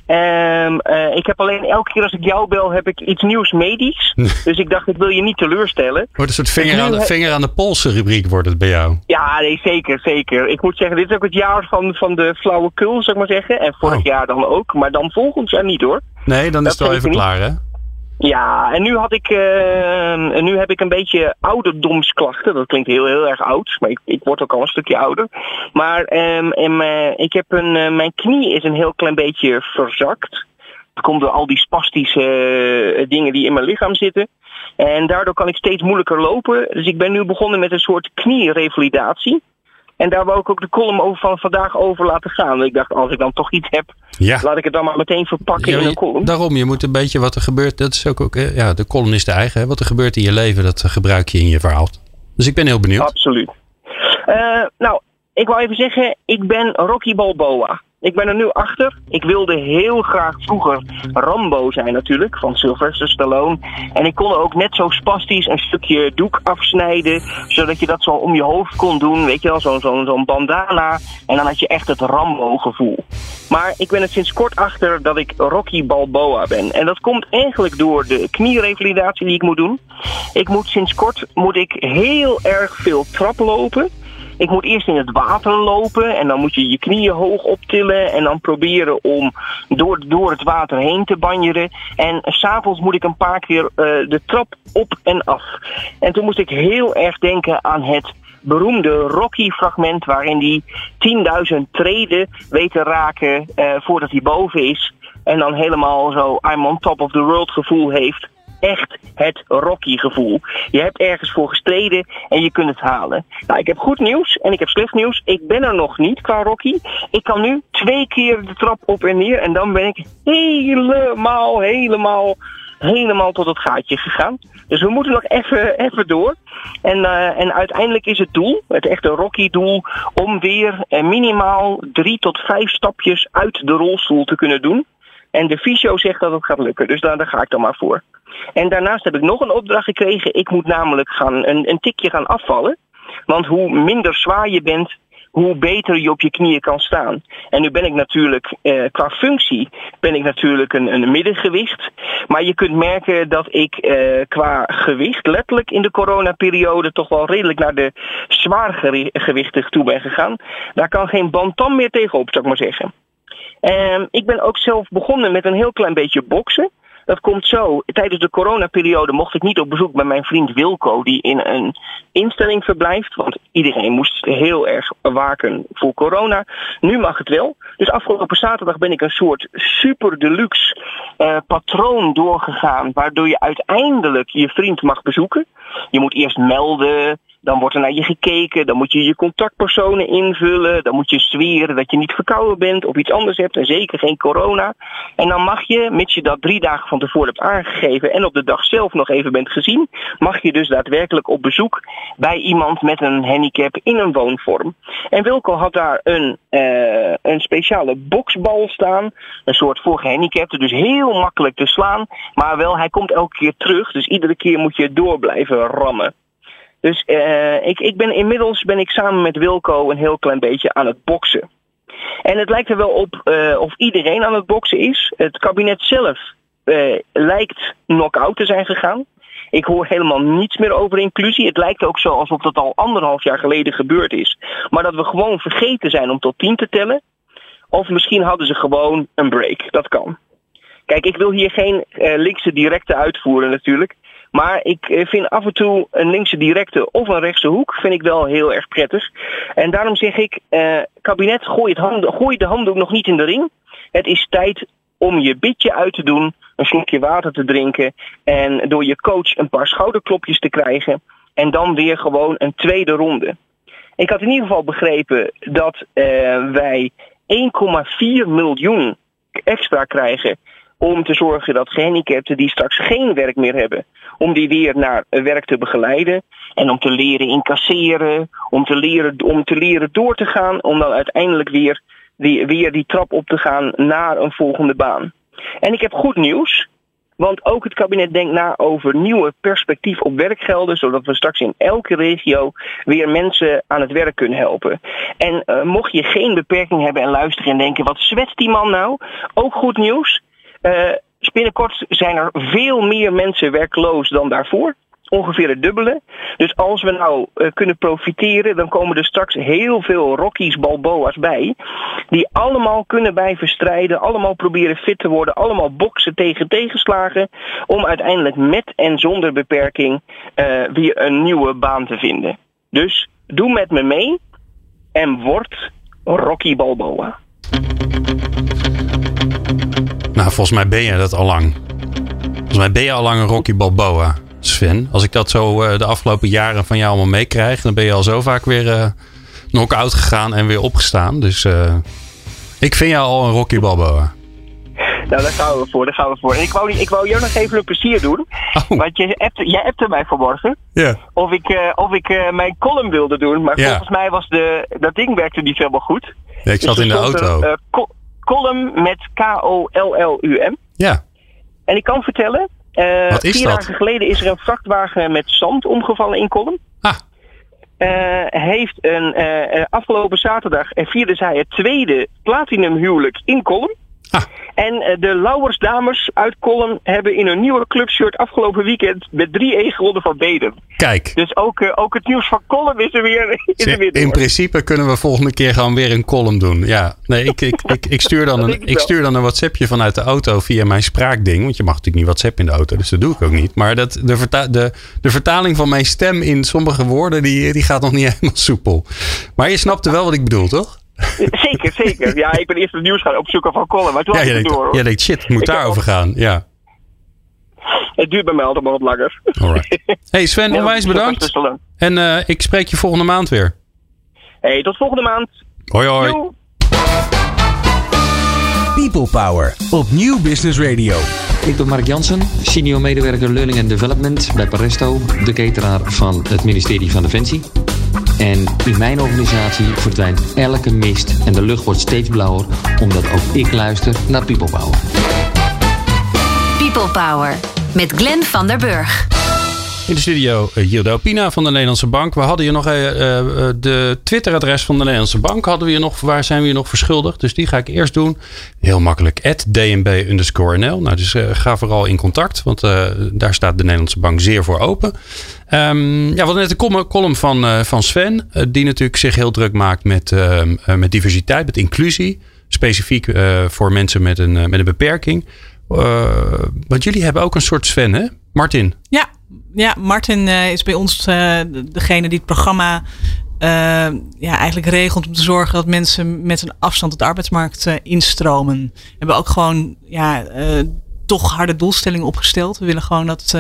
S6: Um, uh, ik heb alleen elke keer als ik jou bel, heb ik iets nieuws medisch. dus ik dacht, ik wil je niet teleurstellen.
S2: Wordt een soort vinger, aan de, vinger aan de polsen rubriek wordt het bij jou?
S6: Ja, nee, zeker, zeker. Ik moet zeggen, dit is ook het jaar van, van de flauwekul, zou ik maar zeggen. En vorig oh. jaar dan ook, maar dan volgend jaar niet hoor.
S2: Nee, dan dat is het wel even klaar hè?
S6: Ja, en nu, had ik, uh, nu heb ik een beetje ouderdomsklachten. Dat klinkt heel, heel erg oud, maar ik, ik word ook al een stukje ouder. Maar en, uh, ik heb een, uh, mijn knie is een heel klein beetje verzakt. Dat komt door al die spastische dingen die in mijn lichaam zitten. En daardoor kan ik steeds moeilijker lopen. Dus ik ben nu begonnen met een soort knierevalidatie. En daar wou ik ook de column over van vandaag over laten gaan. Ik dacht, als ik dan toch iets heb, ja. laat ik het dan maar meteen verpakken ja, in een column.
S2: Daarom, je moet een beetje wat er gebeurt. Dat is ook, ook ja, de column is de eigen. Hè? Wat er gebeurt in je leven, dat gebruik je in je verhaal. Dus ik ben heel benieuwd.
S6: Absoluut. Uh, nou, ik wou even zeggen, ik ben Rocky Balboa. Ik ben er nu achter. Ik wilde heel graag vroeger Rambo zijn natuurlijk, van Sylvester Stallone. En ik kon ook net zo spastisch een stukje doek afsnijden, zodat je dat zo om je hoofd kon doen. Weet je wel, zo'n zo, zo bandana. En dan had je echt het Rambo-gevoel. Maar ik ben er sinds kort achter dat ik Rocky Balboa ben. En dat komt eigenlijk door de knierevalidatie die ik moet doen. Ik moet sinds kort moet ik heel erg veel trap lopen. Ik moet eerst in het water lopen en dan moet je je knieën hoog optillen en dan proberen om door, door het water heen te banjeren. En s'avonds moet ik een paar keer uh, de trap op en af. En toen moest ik heel erg denken aan het beroemde Rocky-fragment waarin die 10.000 treden weet te raken uh, voordat hij boven is. En dan helemaal zo I'm on top of the world gevoel heeft echt het Rocky-gevoel. Je hebt ergens voor gestreden en je kunt het halen. Nou, ik heb goed nieuws en ik heb slecht nieuws. Ik ben er nog niet qua Rocky. Ik kan nu twee keer de trap op en neer en dan ben ik helemaal, helemaal, helemaal tot het gaatje gegaan. Dus we moeten nog even, even door. En, uh, en uiteindelijk is het doel, het echte Rocky-doel, om weer uh, minimaal drie tot vijf stapjes uit de rolstoel te kunnen doen. En de fysio zegt dat het gaat lukken, dus daar ga ik dan maar voor. En daarnaast heb ik nog een opdracht gekregen. Ik moet namelijk gaan, een, een tikje gaan afvallen. Want hoe minder zwaar je bent, hoe beter je op je knieën kan staan. En nu ben ik natuurlijk, eh, qua functie, ben ik natuurlijk een, een middengewicht. Maar je kunt merken dat ik eh, qua gewicht, letterlijk in de coronaperiode, toch wel redelijk naar de zwaargewichtig toe ben gegaan. Daar kan geen bantam meer tegenop, zou ik maar zeggen. Um, ik ben ook zelf begonnen met een heel klein beetje boksen. Dat komt zo. Tijdens de coronaperiode mocht ik niet op bezoek bij mijn vriend Wilco, die in een instelling verblijft. Want iedereen moest heel erg waken voor corona. Nu mag het wel. Dus afgelopen zaterdag ben ik een soort super deluxe uh, patroon doorgegaan. Waardoor je uiteindelijk je vriend mag bezoeken. Je moet eerst melden. Dan wordt er naar je gekeken. Dan moet je je contactpersonen invullen. Dan moet je zweren dat je niet verkouden bent of iets anders hebt. En zeker geen corona. En dan mag je, mits je dat drie dagen van tevoren hebt aangegeven. En op de dag zelf nog even bent gezien. Mag je dus daadwerkelijk op bezoek bij iemand met een handicap in een woonvorm. En Wilco had daar een, uh, een speciale boksbal staan. Een soort voor gehandicapten. Dus heel makkelijk te slaan. Maar wel, hij komt elke keer terug. Dus iedere keer moet je door blijven rammen. Dus uh, ik, ik ben inmiddels ben ik samen met Wilco een heel klein beetje aan het boksen. En het lijkt er wel op uh, of iedereen aan het boksen is. Het kabinet zelf uh, lijkt knock-out te zijn gegaan. Ik hoor helemaal niets meer over inclusie. Het lijkt ook zo alsof dat al anderhalf jaar geleden gebeurd is. Maar dat we gewoon vergeten zijn om tot tien te tellen. Of misschien hadden ze gewoon een break. Dat kan. Kijk, ik wil hier geen uh, linkse directe uitvoeren natuurlijk. Maar ik eh, vind af en toe een linkse directe of een rechtse hoek vind ik wel heel erg prettig. En daarom zeg ik, uh, kabinet, gooi, het hand, gooi de handdoek nog niet in de ring. Het is tijd om je bitje uit te doen, een slokje water te drinken en door je coach een paar schouderklopjes te krijgen en dan weer gewoon een tweede ronde. Ik had in ieder geval begrepen dat uh, wij 1,4 miljoen extra krijgen om te zorgen dat gehandicapten die straks geen werk meer hebben, om die weer naar werk te begeleiden en om te leren incasseren, om te leren, om te leren door te gaan, om dan uiteindelijk weer die, weer die trap op te gaan naar een volgende baan. En ik heb goed nieuws. Want ook het kabinet denkt na over nieuwe perspectief op werkgelden, zodat we straks in elke regio weer mensen aan het werk kunnen helpen. En uh, mocht je geen beperking hebben en luisteren en denken, wat zwetst die man nou? Ook goed nieuws. Uh, binnenkort zijn er veel meer mensen werkloos dan daarvoor ongeveer het dubbele. Dus als we nou uh, kunnen profiteren, dan komen er straks heel veel Rockies, Balboa's bij. Die allemaal kunnen blijven strijden, allemaal proberen fit te worden, allemaal boksen tegen tegenslagen. Om uiteindelijk met en zonder beperking uh, weer een nieuwe baan te vinden. Dus doe met me mee en word Rocky Balboa.
S2: Nou, volgens mij ben je dat al lang. Volgens mij ben je al lang een Rocky Balboa. Sven. Als ik dat zo uh, de afgelopen jaren van jou allemaal meekrijg, dan ben je al zo vaak weer uh, knock-out gegaan en weer opgestaan. Dus uh, ik vind jou al een Rocky Balboa.
S6: Nou, daar gaan we voor, daar gaan we voor. En ik wou, ik wou jou nog even een plezier doen. Oh. Want je hebt, jij hebt mij vanmorgen.
S2: Yeah.
S6: Of ik, of ik mijn column wilde doen. Maar
S2: Ja.
S6: volgens mij was de, dat ding werkte niet helemaal goed.
S2: Nee, ik zat
S6: Dus
S2: in
S6: er
S2: de auto.
S6: Een, eh, column met K-O-L-L-U-M.
S2: ja.
S6: En ik kan vertellen, eh,
S2: Wat is
S6: vier
S2: dat?
S6: dagen geleden is er een vrachtwagen met zand omgevallen in Kolm.
S2: Ah.
S6: Eh, heeft een, eh, afgelopen zaterdag eh, vierde zij het tweede platinum huwelijk in Kolm.
S2: Ah.
S6: En eh, de Lauwersdames uit Kolm hebben in hun nieuwe clubshirt afgelopen weekend met 3-1 gewonnen van Bedum.
S2: Kijk.
S6: Dus ook, eh, ook het nieuws van Kolm is er weer, is er weer
S2: In principe kunnen we volgende keer gewoon weer een column doen. Ja, nee, ik, ik, ik, ik, stuur, dan een,
S6: ik
S2: stuur dan een WhatsAppje vanuit de auto via mijn spraakding. Want je mag natuurlijk niet WhatsApp in de auto, dus dat doe ik ook niet. Maar dat, de, verta de, de vertaling van mijn stem in sommige woorden, die, die gaat nog niet helemaal soepel. Maar je snapte wel wat ik bedoel, toch?
S6: Zeker, zeker. Ja, ik ben eerst het nieuws gaan opzoeken van Kolm, maar toen
S2: Ja,
S6: had
S2: je
S6: ik het door. hoor.
S2: je denkt shit, moet
S6: Ik
S2: daarover gaan. Ja,
S6: Het duurt bij mij altijd maar wat langer.
S2: alright. Hey Sven,
S6: Ja,
S2: onwijs bedankt. En eh, ik spreek je volgende maand weer.
S6: Hey, tot volgende maand.
S2: Hoi hoi.
S6: Doei.
S1: People Power op Nieuw Business Radio.
S7: Ik ben Mark Jansen, senior medewerker Learning and Development bij Paresto, de cateraar van het ministerie van Defensie. En in mijn organisatie verdwijnt elke mist en de lucht wordt steeds blauwer, omdat ook ik luister naar People Power.
S3: People Power met Glenn van der Burg.
S2: In de studio uh, Gildo Pina van de Nederlandse Bank. We hadden hier nog uh, de Twitteradres van de Nederlandse Bank. Hadden we hier nog, waar zijn we hier nog verschuldigd? Dus die ga ik eerst doen. Heel makkelijk. DNB underscore NL. Nou, dus ga vooral in contact. Want daar staat de Nederlandse Bank zeer voor open. Um, ja, we hadden net een column, van, van Sven. die natuurlijk zich heel druk maakt met, uh, met diversiteit, met inclusie. Specifiek voor mensen met een, met een beperking. Want jullie hebben ook een soort Sven, hè? Martin.
S4: Ja, ja Martin uh, is bij ons uh, degene die het programma uh, ja, eigenlijk regelt om te zorgen dat mensen met een afstand op de arbeidsmarkt instromen. We hebben ook gewoon ja, toch harde doelstellingen opgesteld. We willen gewoon dat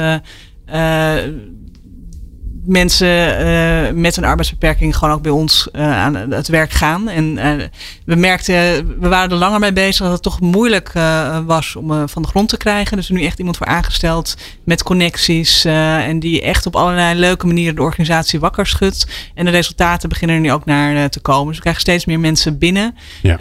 S4: mensen uh, met een arbeidsbeperking gewoon ook bij ons uh, aan het werk gaan. En uh, we merkten, we waren er langer mee bezig dat het toch moeilijk was om van de grond te krijgen. Dus er nu echt iemand voor aangesteld met connecties en die echt op allerlei leuke manieren de organisatie wakker schudt. En de resultaten beginnen er nu ook naar te komen. Dus we krijgen steeds meer mensen binnen.
S2: Ja.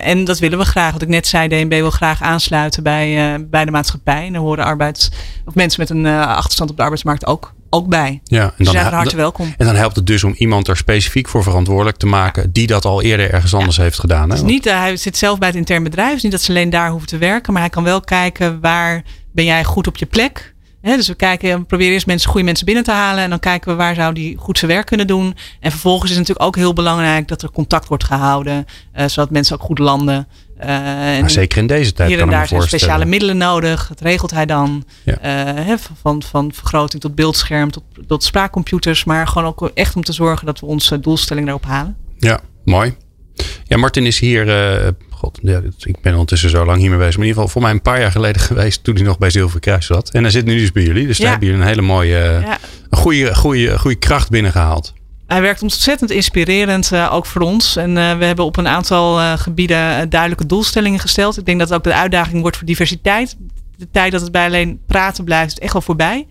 S4: en dat willen we graag. Wat ik net zei, DNB wil graag aansluiten bij, bij de maatschappij. En daar horen arbeids, of mensen met een achterstand op de arbeidsmarkt ook ook bij.
S2: Ja, en dan,
S4: zijn van harte welkom.
S2: En dan helpt het dus om iemand er specifiek voor verantwoordelijk te maken die dat al eerder ergens anders heeft gedaan. Hè?
S4: Dus niet, uh, hij zit zelf bij het intern bedrijf. Dus niet dat ze alleen daar hoeven te werken. Maar hij kan wel kijken waar ben jij goed op je plek. He, dus we kijken, we proberen eerst mensen, goede mensen binnen te halen. En dan kijken we waar zou die goed zijn werk kunnen doen. En vervolgens is het natuurlijk ook heel belangrijk dat er contact wordt gehouden. Uh, zodat mensen ook goed landen. Uh,
S2: zeker in deze tijd.
S4: Hier en daar zijn speciale middelen nodig. Dat regelt hij dan.
S2: Ja.
S4: Uh, he, van, van vergroting tot beeldscherm tot, tot spraakcomputers. Maar gewoon ook echt om te zorgen dat we onze doelstelling daarop halen.
S2: Ja, mooi. Ja, Martin is hier uh, god, ja, ik ben ondertussen zo lang hiermee bezig. Maar in ieder geval voor mij een paar jaar geleden geweest toen hij nog bij Zilverkruis zat. En hij zit nu dus bij jullie. Dus daar hebben jullie een hele mooie, een goede, goede, goede kracht binnengehaald.
S4: Hij werkt ontzettend inspirerend, uh, ook voor ons. En uh, we hebben op een aantal uh, gebieden duidelijke doelstellingen gesteld. Ik denk dat het ook de uitdaging wordt voor diversiteit. De tijd dat het bij alleen praten blijft, is echt wel voorbij.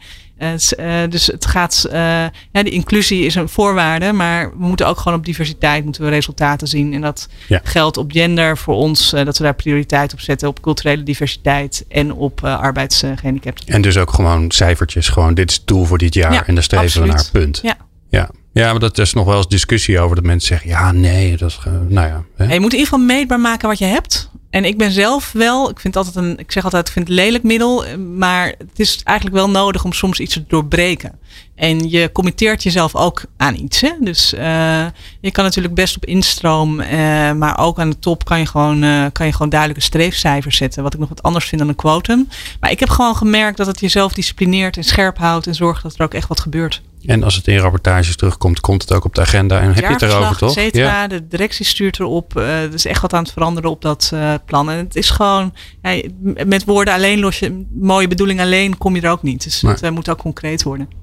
S4: dus het gaat, ja, de inclusie is een voorwaarde, maar we moeten ook gewoon op diversiteit moeten we resultaten zien. En dat ja. geldt op gender voor ons, dat we daar prioriteit op zetten, op culturele diversiteit en op arbeidsgehandicapten.
S2: En dus ook gewoon cijfertjes, gewoon dit is het doel voor dit jaar ja, en daar streven absoluut. we naar, punt.
S4: Ja.
S2: Ja, ja, maar dat is nog wel eens discussie over dat mensen zeggen: ja, nee, dat is. nou ja.
S4: Hè? Je moet in ieder geval meetbaar maken wat je hebt. En ik ben zelf wel, ik vind altijd een, ik zeg altijd, ik vind het lelijk middel, maar het is eigenlijk wel nodig om soms iets te doorbreken. En je committeert jezelf ook aan iets. Hè? Dus uh, je kan natuurlijk best op instroom, uh, maar ook aan de top kan je, gewoon, uh, kan je gewoon duidelijke streefcijfers zetten. Wat ik nog wat anders vind dan een quotum. Maar ik heb gewoon gemerkt dat het jezelf disciplineert en scherp houdt en zorgt dat er ook echt wat gebeurt.
S2: En als het in rapportages terugkomt, komt het ook op de agenda en heb je het erover toch?
S4: Ja. De directie stuurt erop. Er is echt wat aan het veranderen op dat plan. En het is gewoon, ja, met woorden alleen los je, mooie bedoeling alleen kom je er ook niet. Dus het moet ook concreet worden.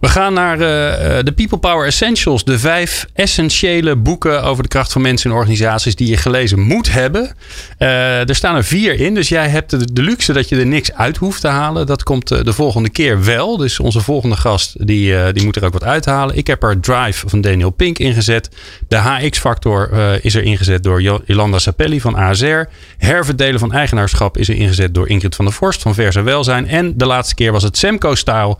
S2: We gaan naar uh, de People Power Essentials. De vijf essentiële boeken over de kracht van mensen en organisaties die je gelezen moet hebben. Uh, er staan er vier in. Dus jij hebt de, luxe dat je er niks uit hoeft te halen. Dat komt de volgende keer wel. Dus onze volgende gast die, die moet er ook wat uithalen. Ik heb er Drive van Daniel Pink ingezet. De HX-factor is er ingezet door Jolanda Sapelli van ASR. Herverdelen van eigenaarschap is er ingezet door Ingrid van der Vorst van Versa Welzijn. En de laatste keer was het Semco-style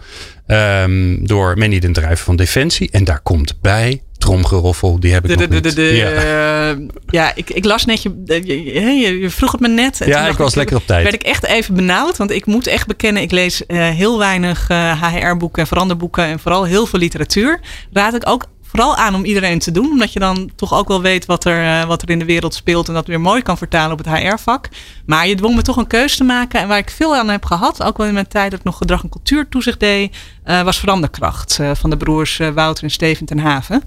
S2: Um, door Manny den Drijver van Defensie. En daar komt bij tromgeroffel, die heb ik de, nog de, niet.
S4: De, ja, uh, ja ik, ik, las net, je, je, je, vroeg het me net.
S2: En ja, ik was lekker op tijd.
S4: werd ik echt even benauwd, want ik moet echt bekennen, ik lees uh, heel weinig uh, HR-boeken en veranderboeken en vooral heel veel literatuur. Raad ik ook vooral aan om iedereen te doen. Omdat je dan toch ook wel weet wat er, uh, wat er in de wereld speelt. En dat weer mooi kan vertalen op het HR-vak. Maar je dwong me toch een keuze te maken. En waar ik veel aan heb gehad, ook wel in mijn tijd dat ik nog gedrag en cultuur toezicht deed, uh, was veranderkracht. Uh, van de broers Wouter en Steven ten Haven.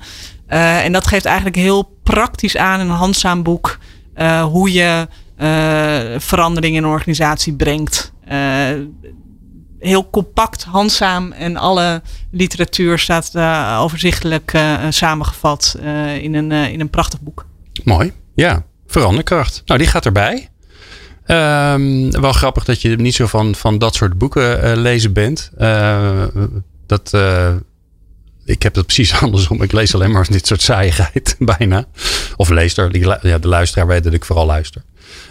S4: en dat geeft eigenlijk heel praktisch aan in een handzaam boek. hoe je verandering in een organisatie brengt heel compact, handzaam en alle literatuur staat uh, overzichtelijk uh, samengevat uh, in, een, in een prachtig boek.
S2: Mooi, ja. Veranderkracht. Nou, die gaat erbij. Um, wel grappig dat je niet zo van, van dat soort boeken lezen bent. dat, ik heb dat precies andersom. Ik lees alleen maar dit soort saaiigheid, bijna. Of lees er. Ja, de luisteraar weet dat ik vooral luister.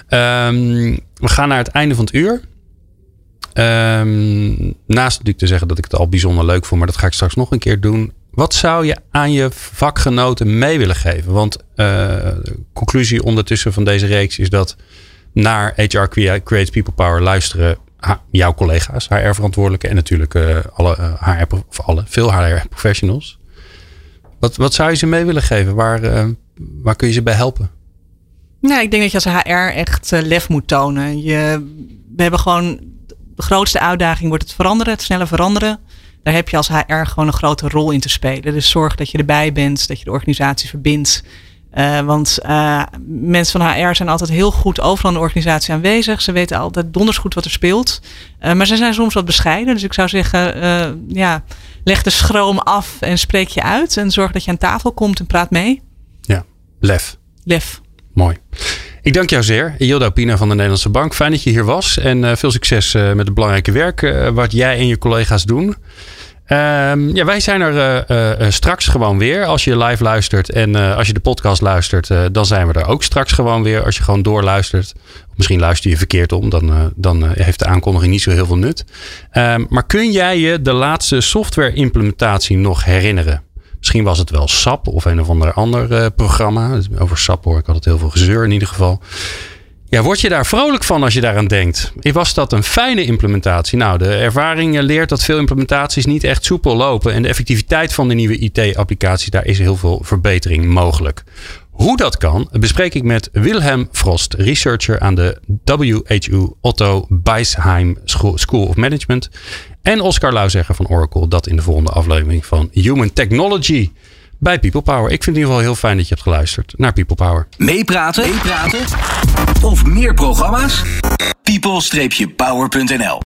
S2: Um, we gaan naar het einde van het uur. Um, naast natuurlijk te zeggen dat ik het al bijzonder leuk vond, maar dat ga ik straks nog een keer doen. Wat zou je aan je vakgenoten mee willen geven? Want uh, de conclusie ondertussen van deze reeks is dat naar HR Creates People Power luisteren jouw collega's, HR-verantwoordelijken en natuurlijk uh, alle, HR, of alle, veel HR-professionals. Wat, wat zou je ze mee willen geven? Waar, waar kun je ze bij helpen?
S4: Nou, ik denk dat je als HR echt lef moet tonen. Je, we hebben gewoon de grootste uitdaging wordt het veranderen, het sneller veranderen. Daar heb je als HR gewoon een grote rol in te spelen. Dus zorg dat je erbij bent, dat je de organisatie verbindt. Uh, want uh, mensen van HR zijn altijd heel goed overal in de organisatie aanwezig. Ze weten altijd donders goed wat er speelt. Uh, maar ze zijn soms wat bescheiden. Dus ik zou zeggen, ja, leg de schroom af en spreek je uit. En zorg dat je aan tafel komt en praat mee.
S2: Ja, lef.
S4: Lef.
S2: Mooi. Ik dank jou zeer, Yilda Pina van de Nederlandse Bank. Fijn dat je hier was en uh, veel succes uh, met het belangrijke werk uh, wat jij en je collega's doen. Um, ja, wij zijn er straks gewoon weer. Als je live luistert en als je de podcast luistert, dan zijn we er ook straks gewoon weer. Als je gewoon doorluistert. Misschien luister je verkeerd om, dan, dan heeft de aankondiging niet zo heel veel nut. Um, maar kun jij je de laatste software implementatie nog herinneren? Misschien was het wel SAP of een of ander ander uh, programma. Over SAP hoor ik altijd heel veel gezeur in ieder geval. Ja, word je daar vrolijk van als je daaraan denkt? Was dat een fijne implementatie? Nou, de ervaring leert dat veel implementaties niet echt soepel lopen. En de effectiviteit van de nieuwe IT-applicatie, daar is heel veel verbetering mogelijk. Hoe dat kan, bespreek ik met Wilhelm Frost, researcher aan de WHU Otto Beisheim School of Management. En Oscar Lauzegger van Oracle, dat in de volgende aflevering van Human Technology. bij People Power. Ik vind het in ieder geval heel fijn dat je hebt geluisterd naar People Power.
S1: Meepraten? Meepraten? Of meer programma's? people-power.nl